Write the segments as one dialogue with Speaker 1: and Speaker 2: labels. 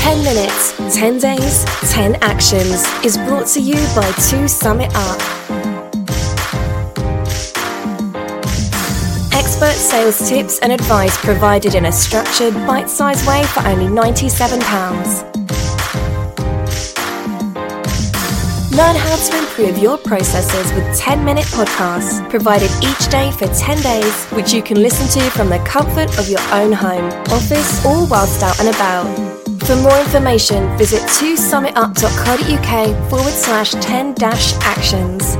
Speaker 1: 10 minutes, 10 days, 10 actions is brought to you by 2 Summit Up. Expert sales tips and advice provided in a structured, bite sized way for only £97. Learn how to improve your processes with 10 minute podcasts provided each day for 10 days, which you can listen to from the comfort of your own home, office, or whilst out and about. For more information, visit 2summitup.co.uk forward slash 10 dash actions.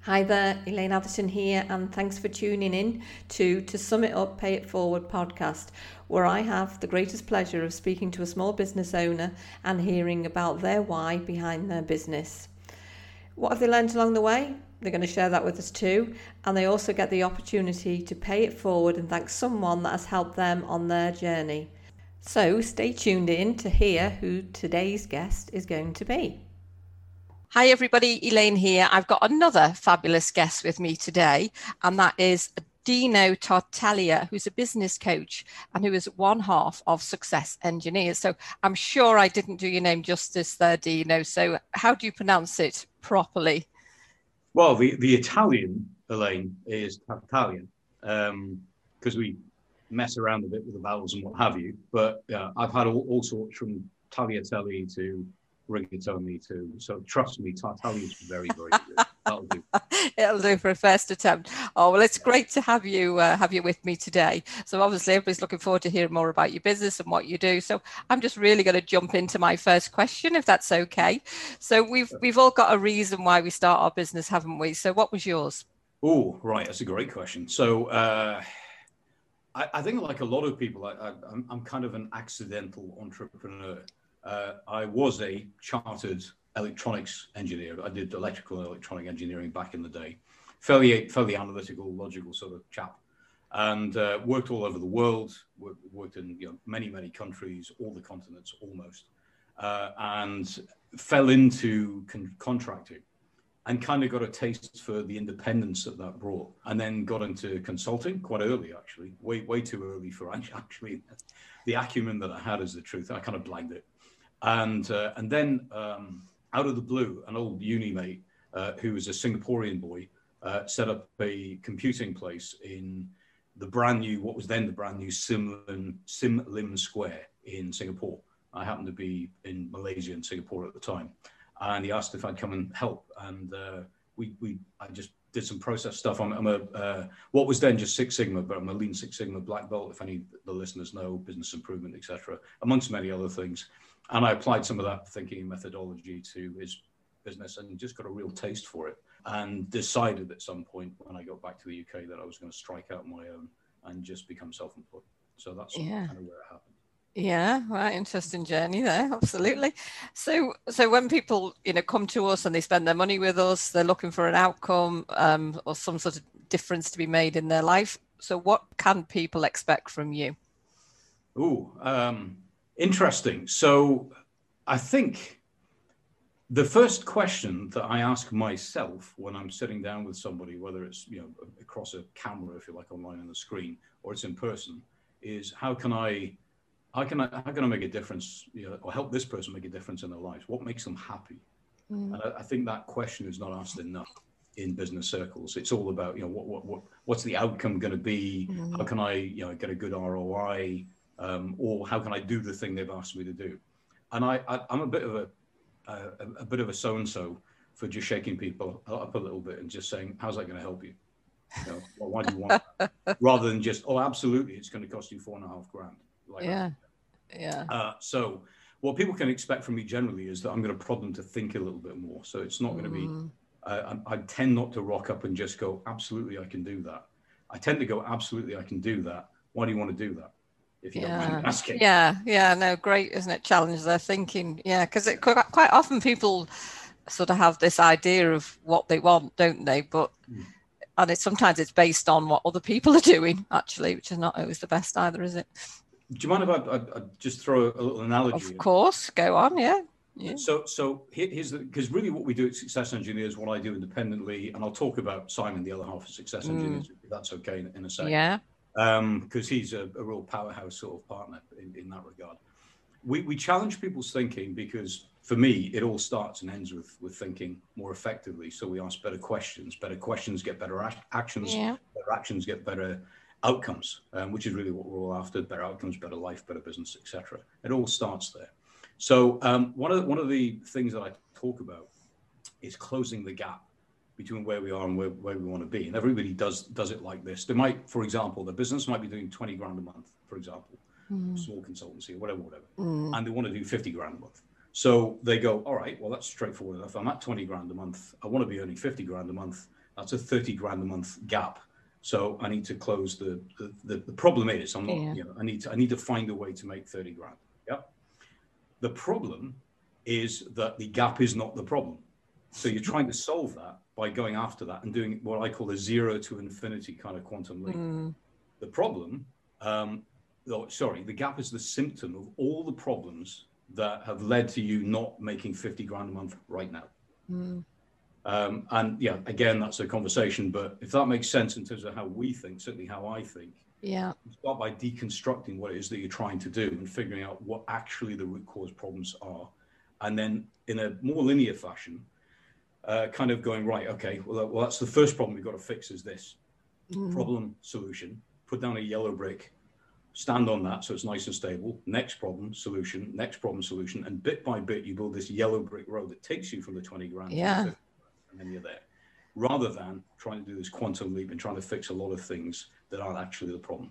Speaker 2: Hi there, Elaine Atherton here, and thanks for tuning in to To Sum It Up, Pay It Forward podcast, where I have the greatest pleasure of speaking to a small business owner and hearing about their why behind their business. What have they learned along the way? They're going to share that with us too, and they also get the opportunity to pay it forward and thank someone that has helped them on their journey. So stay tuned in to hear who today's guest is going to be. Hi, everybody. Elaine here. I've got another fabulous guest with me today, and that is Dino Tartaglia, who's a business coach and who is one half of Success Engineers. So I'm sure I didn't do your name justice there, Dino. So how do you pronounce it properly?
Speaker 3: Well, the, the Italian, Elaine, is Tartaglia, because um, we mess around a bit with the vowels and what have you. But yeah, I've had all, all sorts from tagliatelle to rigatoni to. So trust me, Tartaglia is very, very good. That'll do.
Speaker 2: It'll do for a first attempt. Oh well, it's great to have you uh, have you with me today. So obviously, everybody's looking forward to hearing more about your business and what you do. So I'm just really going to jump into my first question, if that's okay. So we've we've all got a reason why we start our business, haven't we? So what was yours?
Speaker 3: Oh, right. That's a great question. So. Uh, I, I, think, like a lot of people, I, am kind of an accidental entrepreneur. Uh, I was a chartered electronics engineer. I did electrical and electronic engineering back in the day. Fairly, fairly analytical, logical sort of chap, and uh, worked all over the world. Worked, worked in you know, many, many countries, all the continents almost, uh, and fell into con- contracting and kind of got a taste for the independence that that brought and then got into consulting quite early actually way way too early for actually. The acumen that i had is the truth. I kind of blagged it. And uh, and then um, out of the blue an old uni mate uh, who was a singaporean boy uh, set up a computing place in the brand new what was then the brand new sim sim lim square in singapore. I happened to be in malaysia and singapore at the time and he asked if I'd come and help. And uh, we, we, I just did some process stuff. I'm, I'm a, uh, what was then just Six Sigma, but I'm a Lean Six Sigma black belt, if any of the listeners know, business improvement, etc., amongst many other things. And I applied some of that thinking and methodology to his business and just got a real taste for it. And decided at some point when I got back to the UK that I was going to strike out my own and just become self-employed. So that's yeah. kind of where it happened.
Speaker 2: Yeah, right. Interesting journey there. Absolutely. So, so when people, you know, come to us and they spend their money with us, they're looking for an outcome um, or some sort of difference to be made in their life. So, what can people expect from you?
Speaker 3: Oh, um, interesting. So, I think the first question that I ask myself when I'm sitting down with somebody, whether it's you know across a camera, if you like, online on the screen, or it's in person, is how can I how can I how can I make a difference, you know, or help this person make a difference in their lives? What makes them happy? Mm. And I, I, think that question is not asked enough in business circles. It's all about you know what what, what what's the outcome going to be? Mm. How can I you know get a good ROI? Um, or how can I do the thing they've asked me to do? And I, I am a bit of a, a a bit of a so and so for just shaking people up a little bit and just saying, how's that going to help you? You know, well, why do you want? Rather than just, oh, absolutely, it's going to cost you four and a half grand.
Speaker 2: Like yeah. That. Yeah. Uh,
Speaker 3: so what people can expect from me generally is that I'm going to prod them to think a little bit more. So it's not going to be. Uh, I, I, tend not to rock up and just go, absolutely, I can do that. I tend to go, absolutely, I can do that. Why do you want to do that? If you yeah. don't mind asking.
Speaker 2: Yeah, yeah, no, great, isn't it? Challenge their thinking. Yeah, because it quite, quite often people sort of have this idea of what they want, don't they? But mm. and it's sometimes it's based on what other people are doing, actually, which is not always the best either, is it?
Speaker 3: Do you mind if I, I, I just throw a little analogy?
Speaker 2: Of course, go on. Yeah.
Speaker 3: Yeah. So, so here's the because really what we do at Success Engineers, what I do independently, and I'll talk about Simon, the other half of Success mm. Engineers, if that's okay in, in a second.
Speaker 2: Yeah.
Speaker 3: because um, he's a, a, real powerhouse sort of partner in, in that regard. We, we challenge people's thinking because for me, it all starts and ends with, with thinking more effectively. So we ask better questions. Better questions get better actions. Yeah. Better actions get better outcomes, um, which is really what we're all after: better outcomes, better life, better business, etc. It all starts there. So um, one of the, one of the things that I talk about is closing the gap between where we are and where, where we want to be. And everybody does does it like this. They might, for example, the business might be doing 20 grand a month, for example, mm. small consultancy or whatever, whatever. Mm. And they want to do 50 grand a month. So they go, all right, well, that's straightforward enough. I'm at 20 grand a month. I want to be earning 50 grand a month. That's a 30 grand a month gap. So I need to close the the, the, the problem is I'm not, yeah. you know, I need to I need to find a way to make 30 grand. Yeah. The problem is that the gap is not the problem. So you're trying to solve that by going after that and doing what I call a zero to infinity kind of quantum leap. Mm. The problem, um, oh, sorry, the gap is the symptom of all the problems that have led to you not making 50 grand a month right now. Mm. Um, and yeah, again, that's a conversation, but if that makes sense in terms of how we think, certainly how I think,
Speaker 2: yeah,
Speaker 3: start by deconstructing what it is that you're trying to do and figuring out what actually the root cause problems are. And then in a more linear fashion, uh, kind of going right. Okay, well, well, that's the first problem we've got to fix. Is this mm. problem solution? Put down a yellow brick, stand on that so it's nice and stable. Next problem solution, next problem solution, and bit by bit you build this yellow brick road that takes you from the twenty grand.
Speaker 2: Yeah.
Speaker 3: And then you're there, rather than trying to do this quantum leap and trying to fix a lot of things that aren't actually the problem.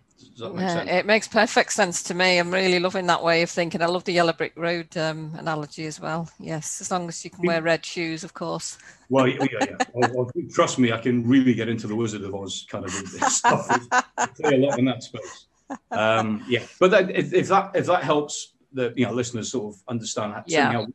Speaker 2: yeah, It makes perfect sense to me. I'm really loving that way of thinking. I love the yellow brick road um, analogy as well. Yes, as long as you can wear red shoes, of course.
Speaker 3: Well, yeah, yeah. well, well, trust me, I can really get into the Wizard of Oz kind of stuff. I play a lot in that space. Um, yeah, but that, if, if, that if that helps the you know listeners sort of understand how,
Speaker 2: yeah.
Speaker 3: how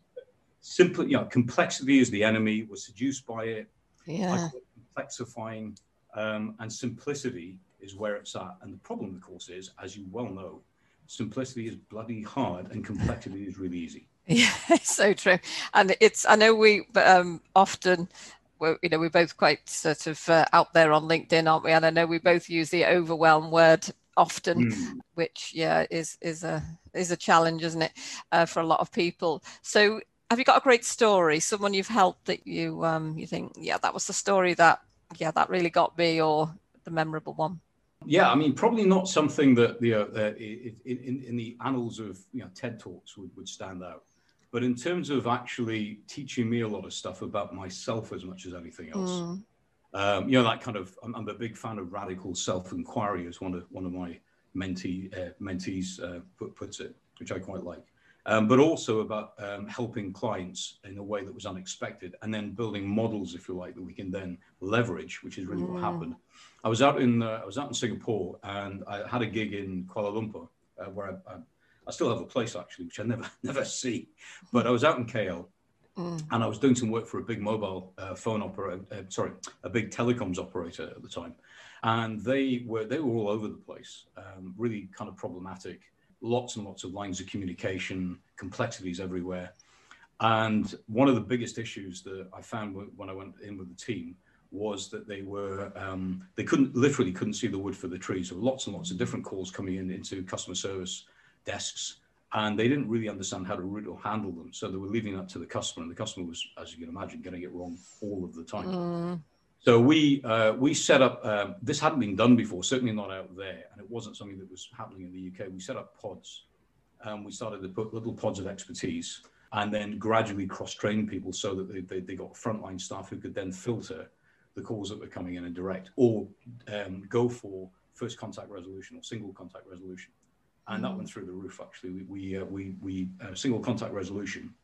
Speaker 3: simply you know complexity is the enemy. We're seduced by it.
Speaker 2: Yeah.
Speaker 3: Complexifying um, and simplicity is where it's at. And the problem, of course, is, as you well know, simplicity is bloody hard and complexity is really easy.
Speaker 2: Yeah, so true. And it's, I know we um, often, we're, you know, we're both quite sort of uh, out there on LinkedIn, aren't we? And I know we both use the overwhelm word often, mm. which yeah is is a is a challenge, isn't it, uh, for a lot of people. So have you got a great story? Someone you've helped that you um you think yeah that was the story that yeah that really got me or the memorable one.
Speaker 3: Yeah, I mean, probably not something that you know, uh, in, in the annals of you know, TED Talks would, would stand out. But in terms of actually teaching me a lot of stuff about myself as much as anything else, mm. um, you know, that kind of, I'm, I'm, a big fan of radical self inquiry, as one of, one of my mentee, uh, mentees uh, put, puts it, which I quite like. Um, but also about um, helping clients in a way that was unexpected and then building models, if you like, that we can then leverage, which is really mm. what happened. I was out in uh, I was out in Singapore and I had a gig in Kuala Lumpur uh, where I, I, I, still have a place actually, which I never never see. But I was out in KL mm. and I was doing some work for a big mobile uh, phone operator, uh, sorry, a big telecoms operator at the time, and they were they were all over the place, um, really kind of problematic. Lots and lots of lines of communication, complexities everywhere. And one of the biggest issues that I found when I went in with the team was that they were um, they couldn't literally couldn't see the wood for the trees. So lots and lots of different calls coming in into customer service desks, and they didn't really understand how to route or handle them. So they were leaving that to the customer, and the customer was, as you can imagine, getting it wrong all of the time. Mm. So we uh, we set up. Um, this hadn't been done before, certainly not out there, and it wasn't something that was happening in the UK. We set up pods. and we started to put little pods of expertise, and then gradually cross-train people so that they, they, they got frontline staff who could then filter the calls that were coming in and direct, or um, go for first contact resolution or single contact resolution. And mm that went through the roof. Actually, we we uh, we, we uh, single contact resolution.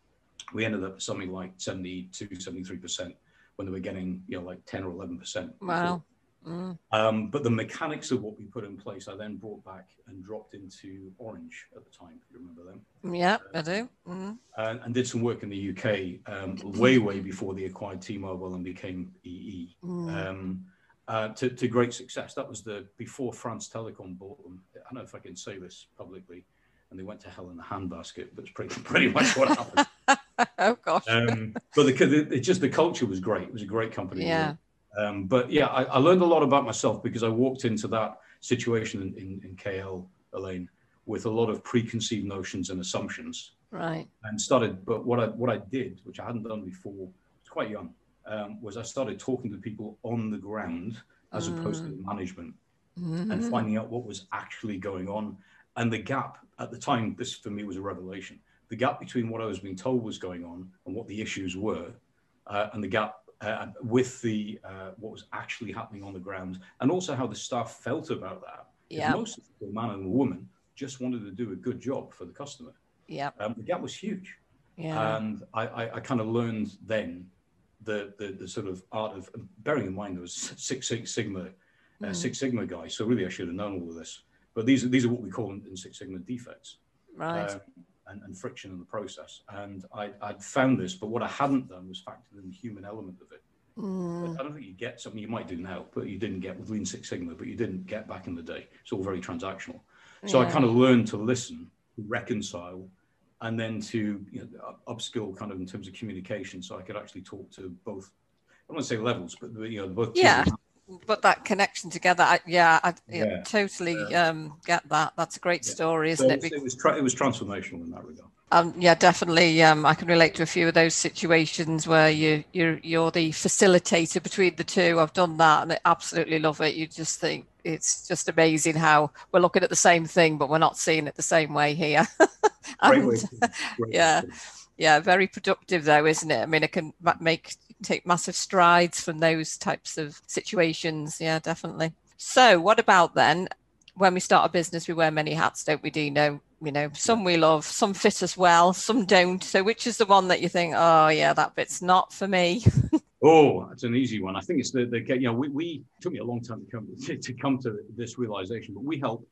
Speaker 3: We ended up something like 72, 73 percent when they were getting you know like 10 or 11 percent.
Speaker 2: Wow. Mm.
Speaker 3: Um, but the mechanics of what we put in place, I then brought back and dropped into Orange at the time. You remember them?
Speaker 2: Yeah, uh, I do. Mm.
Speaker 3: And, and, did some work in the UK um, way, way before they acquired T-Mobile and became EE. Mm. Um, uh, to, to, great success. That was the before France Telecom bought them. I don't know if I can say this publicly, and they went to hell in a handbasket. That's pretty pretty much what happened.
Speaker 2: oh gosh. Um,
Speaker 3: but the, just the culture was great. It was a great company.
Speaker 2: Yeah.
Speaker 3: Um, but yeah, I, I, learned a lot about myself because I walked into that situation in, in, in KL, Elaine, with a lot of preconceived notions and assumptions.
Speaker 2: Right.
Speaker 3: And started, but what I what I did, which I hadn't done before, was quite young, um, was I started talking to people on the ground as mm. opposed to mm. management, mm-hmm. and finding out what was actually going on. And the gap at the time, this for me was a revelation. The gap between what I was being told was going on and what the issues were, uh, and the gap uh, with the uh, what was actually happening on the ground, and also how the staff felt about that.
Speaker 2: Yeah.
Speaker 3: Most of the man and the woman just wanted to do a good job for the customer.
Speaker 2: Yeah.
Speaker 3: Um, the gap was huge.
Speaker 2: Yeah.
Speaker 3: And I, I, I kind of learned then the, the, the sort of art of bearing in mind there was Six, Six Sigma, uh, mm. Six Sigma guy. So really, I should have known all of this. But these are these are what we call in, in Six Sigma defects.
Speaker 2: Right.
Speaker 3: And, and, friction in the process. And I, I'd found this, but what I hadn't done was factored in the human element of it.
Speaker 2: Mm.
Speaker 3: I don't think you get something you might do now, but you didn't get with Lean Six Sigma, but you didn't get back in the day. It's all very transactional. So yeah. I kind of learned to listen, reconcile, and then to you know, upskill kind of in terms of communication so I could actually talk to both, I don't want to say levels, but you know, both.
Speaker 2: Yeah. But that connection together, I, yeah, I yeah. totally yeah. Um, get that. That's a great yeah. story, isn't
Speaker 3: so
Speaker 2: it?
Speaker 3: It was, tra- it was transformational in that regard.
Speaker 2: Um, yeah, definitely. Um, I can relate to a few of those situations where you you're you're the facilitator between the two. I've done that, and I absolutely love it. You just think it's just amazing how we're looking at the same thing, but we're not seeing it the same way here. and, Great yeah, yeah, very productive though, isn't it? I mean, it can make take massive strides from those types of situations. Yeah, definitely. So, what about then? When we start a business, we wear many hats, don't we, Dino? you know some we love some fit us well some don't so which is the one that you think oh yeah that bit's not for me
Speaker 3: oh that's an easy one i think it's the, the you know we, we took me a long time to come to, to come to this realization but we help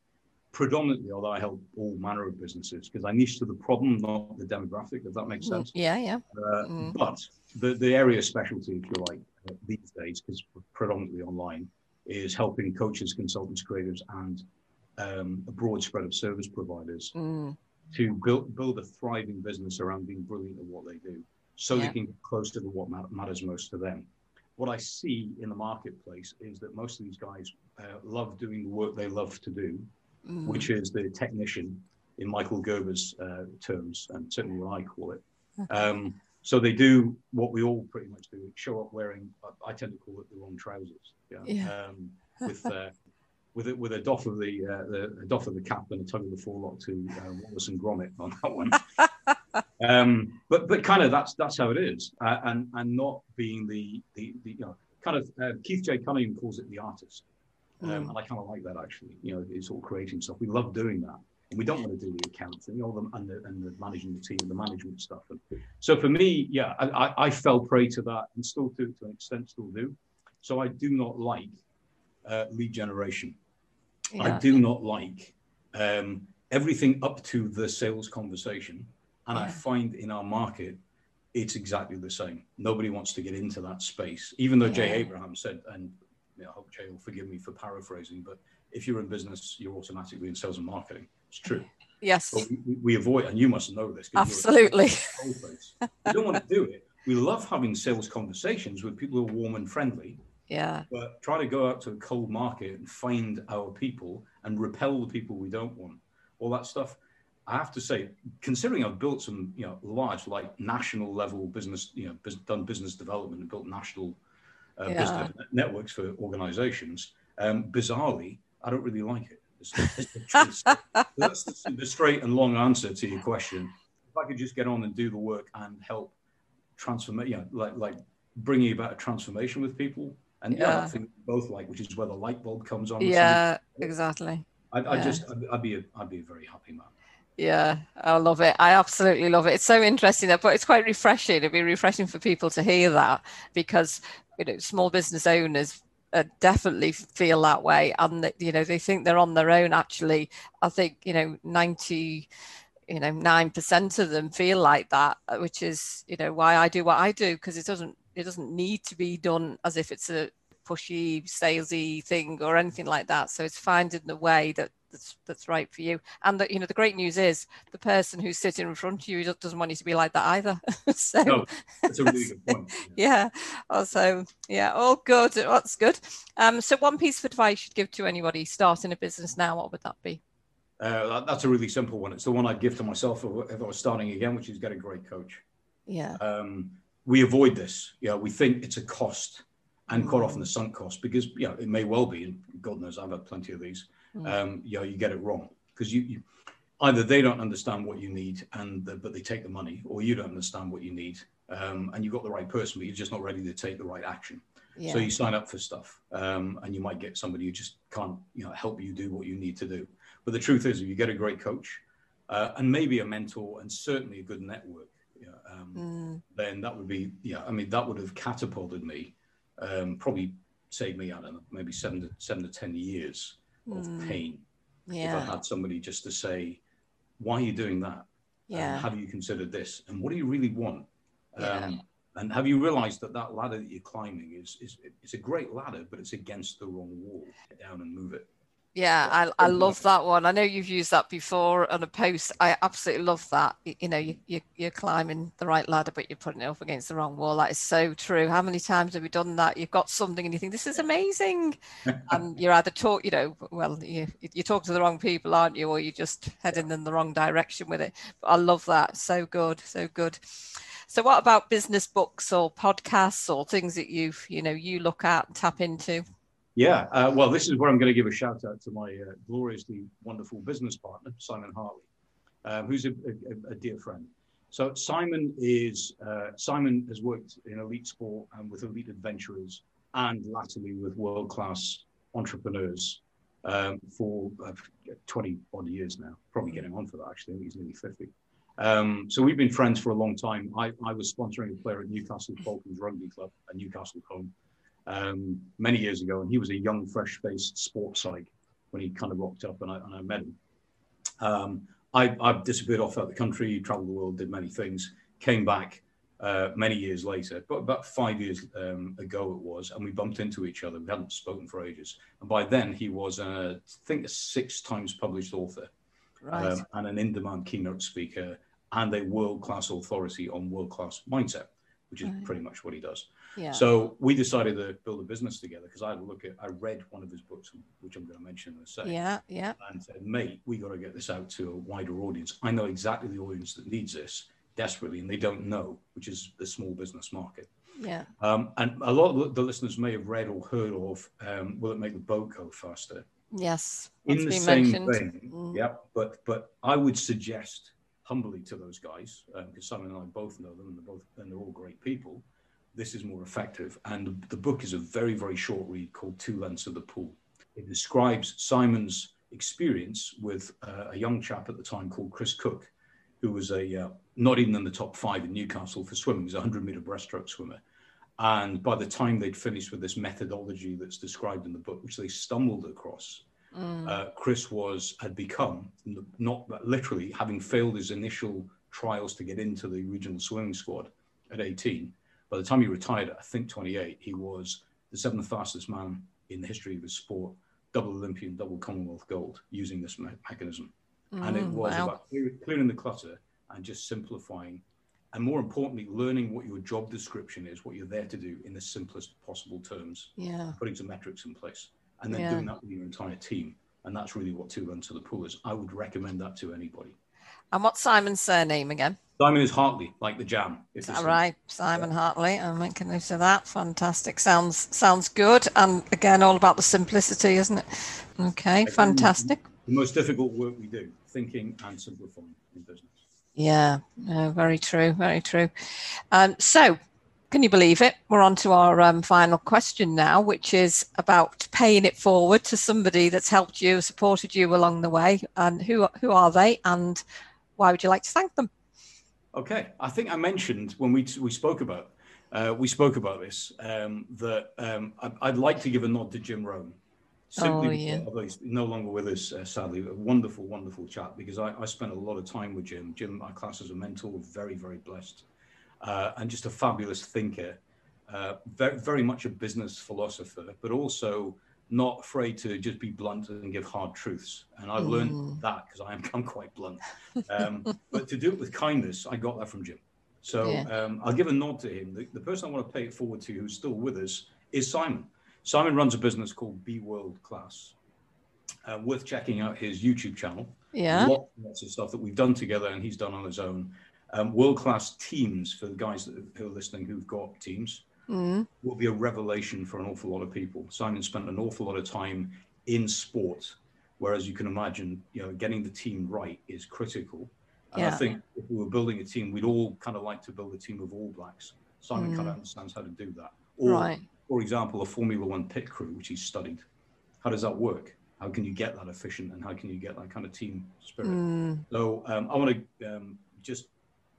Speaker 3: predominantly although i help all manner of businesses because i niche to the problem not the demographic if that makes sense
Speaker 2: yeah yeah
Speaker 3: uh, mm. but the, the area of specialty if you like uh, these days because predominantly online is helping coaches consultants creatives and um, a broad spread of service providers
Speaker 2: mm.
Speaker 3: to build build a thriving business around being brilliant at what they do, so yeah. they can get closer to what matters most to them. What I see in the marketplace is that most of these guys uh, love doing the work they love to do, mm. which is the technician in Michael Gerber's uh, terms, and certainly what I call it. Um, so they do what we all pretty much do: show up wearing. I tend to call it the wrong trousers.
Speaker 2: Yeah. yeah.
Speaker 3: Um, with uh, with a, with a doff of the, uh, the a doff of the cap and a tug of the forelock to uh, Wallace and Gromit on that one. um, but but kind of that's that's how it is, uh, and and not being the the, the you know kind of uh, Keith J. Cunningham calls it the artist, um, mm. and I kind of like that actually. You know, it's all creating stuff. We love doing that. And we don't want to do the accounts and, know, the, and, the, and the managing the team, and the management stuff. And so for me, yeah, I, I fell prey to that and still do to an extent, still do. So I do not like uh, lead generation. I do not like um, everything up to the sales conversation. And yeah. I find in our market, it's exactly the same. Nobody wants to get into that space, even though yeah. Jay Abraham said, and I hope Jay will forgive me for paraphrasing, but if you're in business, you're automatically in sales and marketing. It's true.
Speaker 2: Yes.
Speaker 3: We, we, avoid, and you must know this.
Speaker 2: Absolutely.
Speaker 3: we don't want to do it. We love having sales conversations with people who are warm and friendly
Speaker 2: yeah.
Speaker 3: But try to go out to a cold market and find our people and repel the people we don't want. All that stuff. I have to say, considering I've built some, you know, large, like national level business, you know, done business development and built national uh, yeah. business networks for organizations, um, bizarrely, I don't really like it. The that's the, the straight and long answer to your question. If I could just get on and do the work and help transform, you know, like, like bringing about a transformation with people, and yeah, I think both like, which is where the light bulb comes on.
Speaker 2: Yeah, exactly.
Speaker 3: I, I yeah. just, I'd, I'd, be, a, I'd be a very happy man.
Speaker 2: Yeah, I love it. I absolutely love it. It's so interesting, but it's quite refreshing. It'd be refreshing for people to hear that because you know, small business owners uh, definitely feel that way, and you know, they think they're on their own. Actually, I think you know, ninety you know nine percent of them feel like that which is you know why i do what i do because it doesn't it doesn't need to be done as if it's a pushy salesy thing or anything like that so it's finding the way that that's that's right for you. And the, you know the great news is the person who's sitting in front of you doesn't want you to be like that either. so
Speaker 3: no, that's a really good point.
Speaker 2: Yeah. yeah. Also, yeah, all good. That's good. Um, so one piece of advice you'd give to anybody starting a business now, what would that be?
Speaker 3: Uh, that's a really simple one. It's the one I'd give to myself if I was starting again, which is get a great coach.
Speaker 2: Yeah.
Speaker 3: Um, we avoid this. Yeah, we think it's a cost, and quite often the sunk cost because yeah, it may well be. And God knows, I've had plenty of these. Mm. Um, you know, you get it wrong because you, you, either they don't understand what you need and the, but they take the money, or you don't understand what you need um, and you've got the right person, but you're just not ready to take the right action. Yeah. So you sign up for stuff, um, and you might get somebody who just can't, you know, help you do what you need to do. But the truth is, if you get a great coach, uh, and maybe a mentor, and certainly a good network, yeah, um, mm. then that would be, yeah, I mean, that would have catapulted me, um, probably saved me, I don't know, maybe seven to seven to ten years of mm. pain. Yeah. If I had somebody just to say, why are you doing that?
Speaker 2: Yeah.
Speaker 3: have you considered this? And what do you really want? Yeah. Um, and have you realized that that ladder that you're climbing is, is it's a great ladder, but it's against the wrong wall? Get down and move it.
Speaker 2: Yeah, I, I love that one. I know you've used that before on a post. I absolutely love that. You, you know, you, you, you're climbing the right ladder, but you're putting it up against the wrong wall. That is so true. How many times have we done that? You've got something and you think, this is amazing. and you're either talk, you know, well, you, you talk to the wrong people, aren't you? Or you're just heading in the wrong direction with it. But I love that. So good. So good. So, what about business books or podcasts or things that you've, you know you look at and tap into?
Speaker 3: Yeah, uh, well, this is where I'm going to give a shout out to my uh, gloriously wonderful business partner, Simon Hartley, um, who's a, a, a, dear friend. So Simon is uh, Simon has worked in elite sport and with elite adventurers, and latterly with world class entrepreneurs um, for uh, 20 odd years now. Probably getting on for that actually. I think he's nearly 50. Um, so we've been friends for a long time. I, I was sponsoring a player at Newcastle Falcons Rugby Club, a Newcastle home, um, many years ago, and he was a young, fresh-faced sports psych when he kind of rocked up, and I, and I met him. Um, I, I disappeared off out the country, traveled the world, did many things, came back uh, many years later, but about five years um, ago it was, and we bumped into each other. We hadn't spoken for ages, and by then he was, uh, I think, a six times published author
Speaker 2: right. um,
Speaker 3: and an in-demand keynote speaker and a world-class authority on world-class mindset, which is right. pretty much what he does.
Speaker 2: Yeah.
Speaker 3: So we decided to build a business together because I had a look at, I read one of his books, which I'm going to mention in a second.
Speaker 2: Yeah, yeah.
Speaker 3: And said, mate, we got to get this out to a wider audience. I know exactly the audience that needs this desperately, and they don't know, which is the small business market.
Speaker 2: Yeah.
Speaker 3: Um, and a lot of the listeners may have read or heard of um, Will It Make the Boat Go Faster?
Speaker 2: Yes.
Speaker 3: In the same mentioned. vein. Mm. Yeah. But but I would suggest humbly to those guys, because um, Simon and I both know them and they're both and they're all great people. This is more effective. And the, book is a very, very short read called Two Lengths of the Pool. It describes Simon's experience with uh, a young chap at the time called Chris Cook, who was a uh, not even in the top five in Newcastle for swimming. He's a 100 meter breaststroke swimmer. And by the time they'd finished with this methodology that's described in the book, which they stumbled across, mm. uh, Chris was had become not literally having failed his initial trials to get into the regional swimming squad at 18. By the time he retired, I think 28, he was the seventh fastest man in the history of his sport, double Olympian, double Commonwealth gold, using this me- mechanism. Mm, and it was wow. about clearing the clutter and just simplifying and more importantly, learning what your job description is, what you're there to do in the simplest possible terms.
Speaker 2: Yeah.
Speaker 3: Putting some metrics in place, and then yeah. doing that with your entire team. And that's really what Two Lengths to the Pool is. I would recommend that to anybody.
Speaker 2: And what's Simon's surname again?
Speaker 3: Simon is Hartley, like the jam.
Speaker 2: Is that right? Simon yeah. Hartley. I'm making note of that. Fantastic. Sounds sounds good. And again, all about the simplicity, isn't it? Okay, fantastic.
Speaker 3: The most difficult work we do, thinking and simplifying in business.
Speaker 2: Yeah, no, very true, very true. Um, so, can you believe it? We're on to our um, final question now, which is about paying it forward to somebody that's helped you, supported you along the way, and who who are they, and why would you like to thank them?
Speaker 3: Okay, I think I mentioned when we we spoke about uh, we spoke about this um, that um, I'd, I'd, like to give a nod to Jim Rohn. Simply, oh, yeah. although he's no longer with us, uh, sadly, a wonderful, wonderful chap because I, I spent a lot of time with Jim. Jim, my class as a mentor, very, very blessed, uh, and just a fabulous thinker. Uh, very, very much a business philosopher, but also not afraid to just be blunt and give hard truths. And I've learned mm. that because I am I'm quite blunt. Um, but to do it with kindness, I got that from Jim. So yeah. um, I'll give a nod to him. The, the, person I want to pay it forward to, who's still with us, is Simon. Simon runs a business called Be World Class. Uh, worth checking out his YouTube channel.
Speaker 2: Yeah.
Speaker 3: Lots, lots of stuff that we've done together and he's done on his own. Um, world class teams for the guys that, who are listening who've got teams mm. will be a revelation for an awful lot of people. Simon spent an awful lot of time in sport, whereas you can imagine, you know, getting the team right is critical. And yeah. I think if we were building a team, we'd all kind of like to build a team of All Blacks. Simon mm. kind of understands how to do that. Or, right. for example, a Formula One pit crew, which he's studied. How does that work? How can you get that efficient, and how can you get that kind of team spirit? Mm. So um, I want to um, just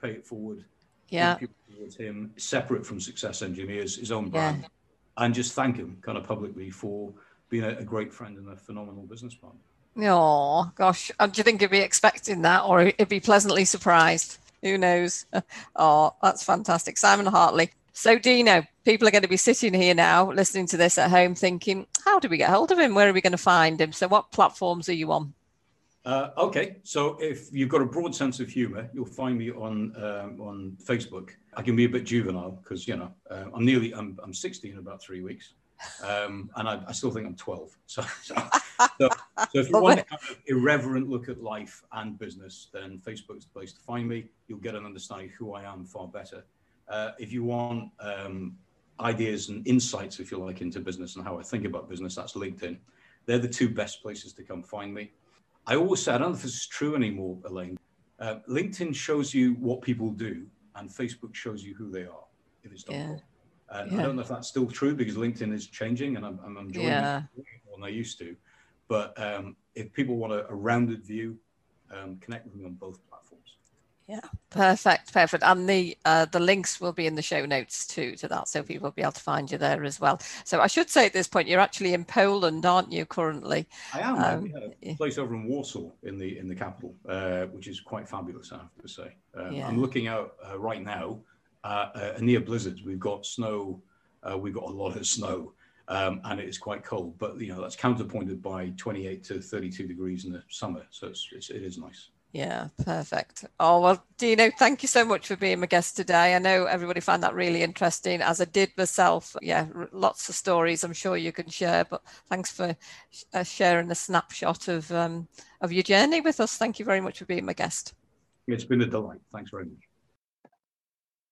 Speaker 3: pay it forward.
Speaker 2: Yeah.
Speaker 3: Towards him, separate from Success Engineers, his own brand, yeah. and just thank him kind of publicly for being a, a great friend and a phenomenal business partner.
Speaker 2: Oh gosh, uh, do you think he'd be expecting that, or he'd be pleasantly surprised? Who knows? Oh, that's fantastic, Simon Hartley. So, Dino, people are going to be sitting here now listening to this at home thinking, how do we get hold of him? Where are we going to find him? So, what platforms are you on?
Speaker 3: Uh, okay, so if you've got a broad sense of humour, you'll find me on um, on Facebook. I can be a bit juvenile because you know uh, I'm nearly I'm, I'm 60 in about three weeks um, and I, I, still think I'm 12. So, so, so, so if you want a kind of irreverent look at life and business, then Facebook's the place to find me. You'll get an understanding of who I am far better. Uh, if you want um, ideas and insights, if you like, into business and how I think about business, that's LinkedIn. They're the two best places to come find me. I always say, I don't know if this is true anymore, Elaine. Uh, LinkedIn shows you what people do, and Facebook shows you who they are if it's done yeah. And yeah. I don't know if that's still true because LinkedIn is changing and I'm, I'm enjoying yeah. it more than I used to. But um, if people want a, a rounded view, um, connect with me on both platforms.
Speaker 2: Yeah, perfect, perfect. And the uh, the links will be in the show notes too to that, so people will be able to find you there as well. So I should say at this point, you're actually in Poland, aren't you? Currently,
Speaker 3: I am. Um, a place over in Warsaw, in the in the capital, uh, which is quite fabulous. I have to say. Um, yeah. I'm looking out uh, right now uh, uh, near blizzards. We've got snow. Uh, we've got a lot of snow. Um, and it is quite cold. But you know that's counterpointed by 28 to 32 degrees in the summer, so it's, it's it is nice.
Speaker 2: Yeah, perfect. Oh well, Dino, thank you so much for being my guest today. I know everybody found that really interesting, as I did myself. Yeah, lots of stories I'm sure you can share. But thanks for uh, sharing a snapshot of um, of your journey with us. Thank you very much for being my guest.
Speaker 3: It's been a delight. Thanks very much.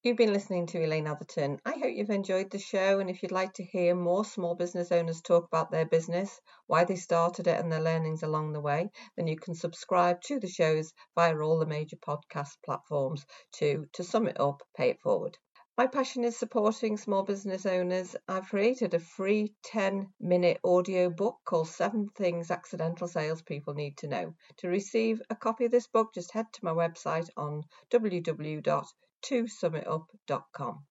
Speaker 4: You've been listening to Elaine Atherton. I hope you've enjoyed the show. And if you'd like to hear more small business owners talk about their business, why they started it, and their learnings along the way, then you can subscribe to the shows via all the major podcast platforms to, to sum it up, pay it forward. My passion is supporting small business owners. I've created a free 10 minute audio book called Seven Things Accidental Salespeople Need to Know. To receive a copy of this book, just head to my website on www to summitup.com.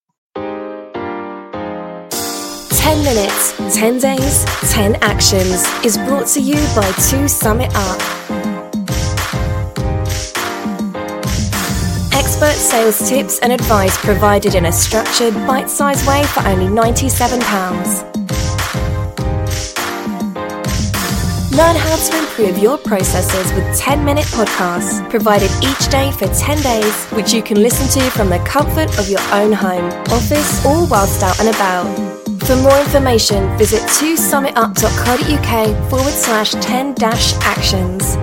Speaker 1: 10 minutes, 10 days, 10 actions is brought to you by 2 Summit Up. Expert sales tips and advice provided in a structured, bite sized way for only £97. Learn how to improve your processes with 10 minute podcasts provided each day for 10 days, which you can listen to from the comfort of your own home, office, or whilst out and about. For more information, visit 2summitup.co.uk forward slash 10 dash actions.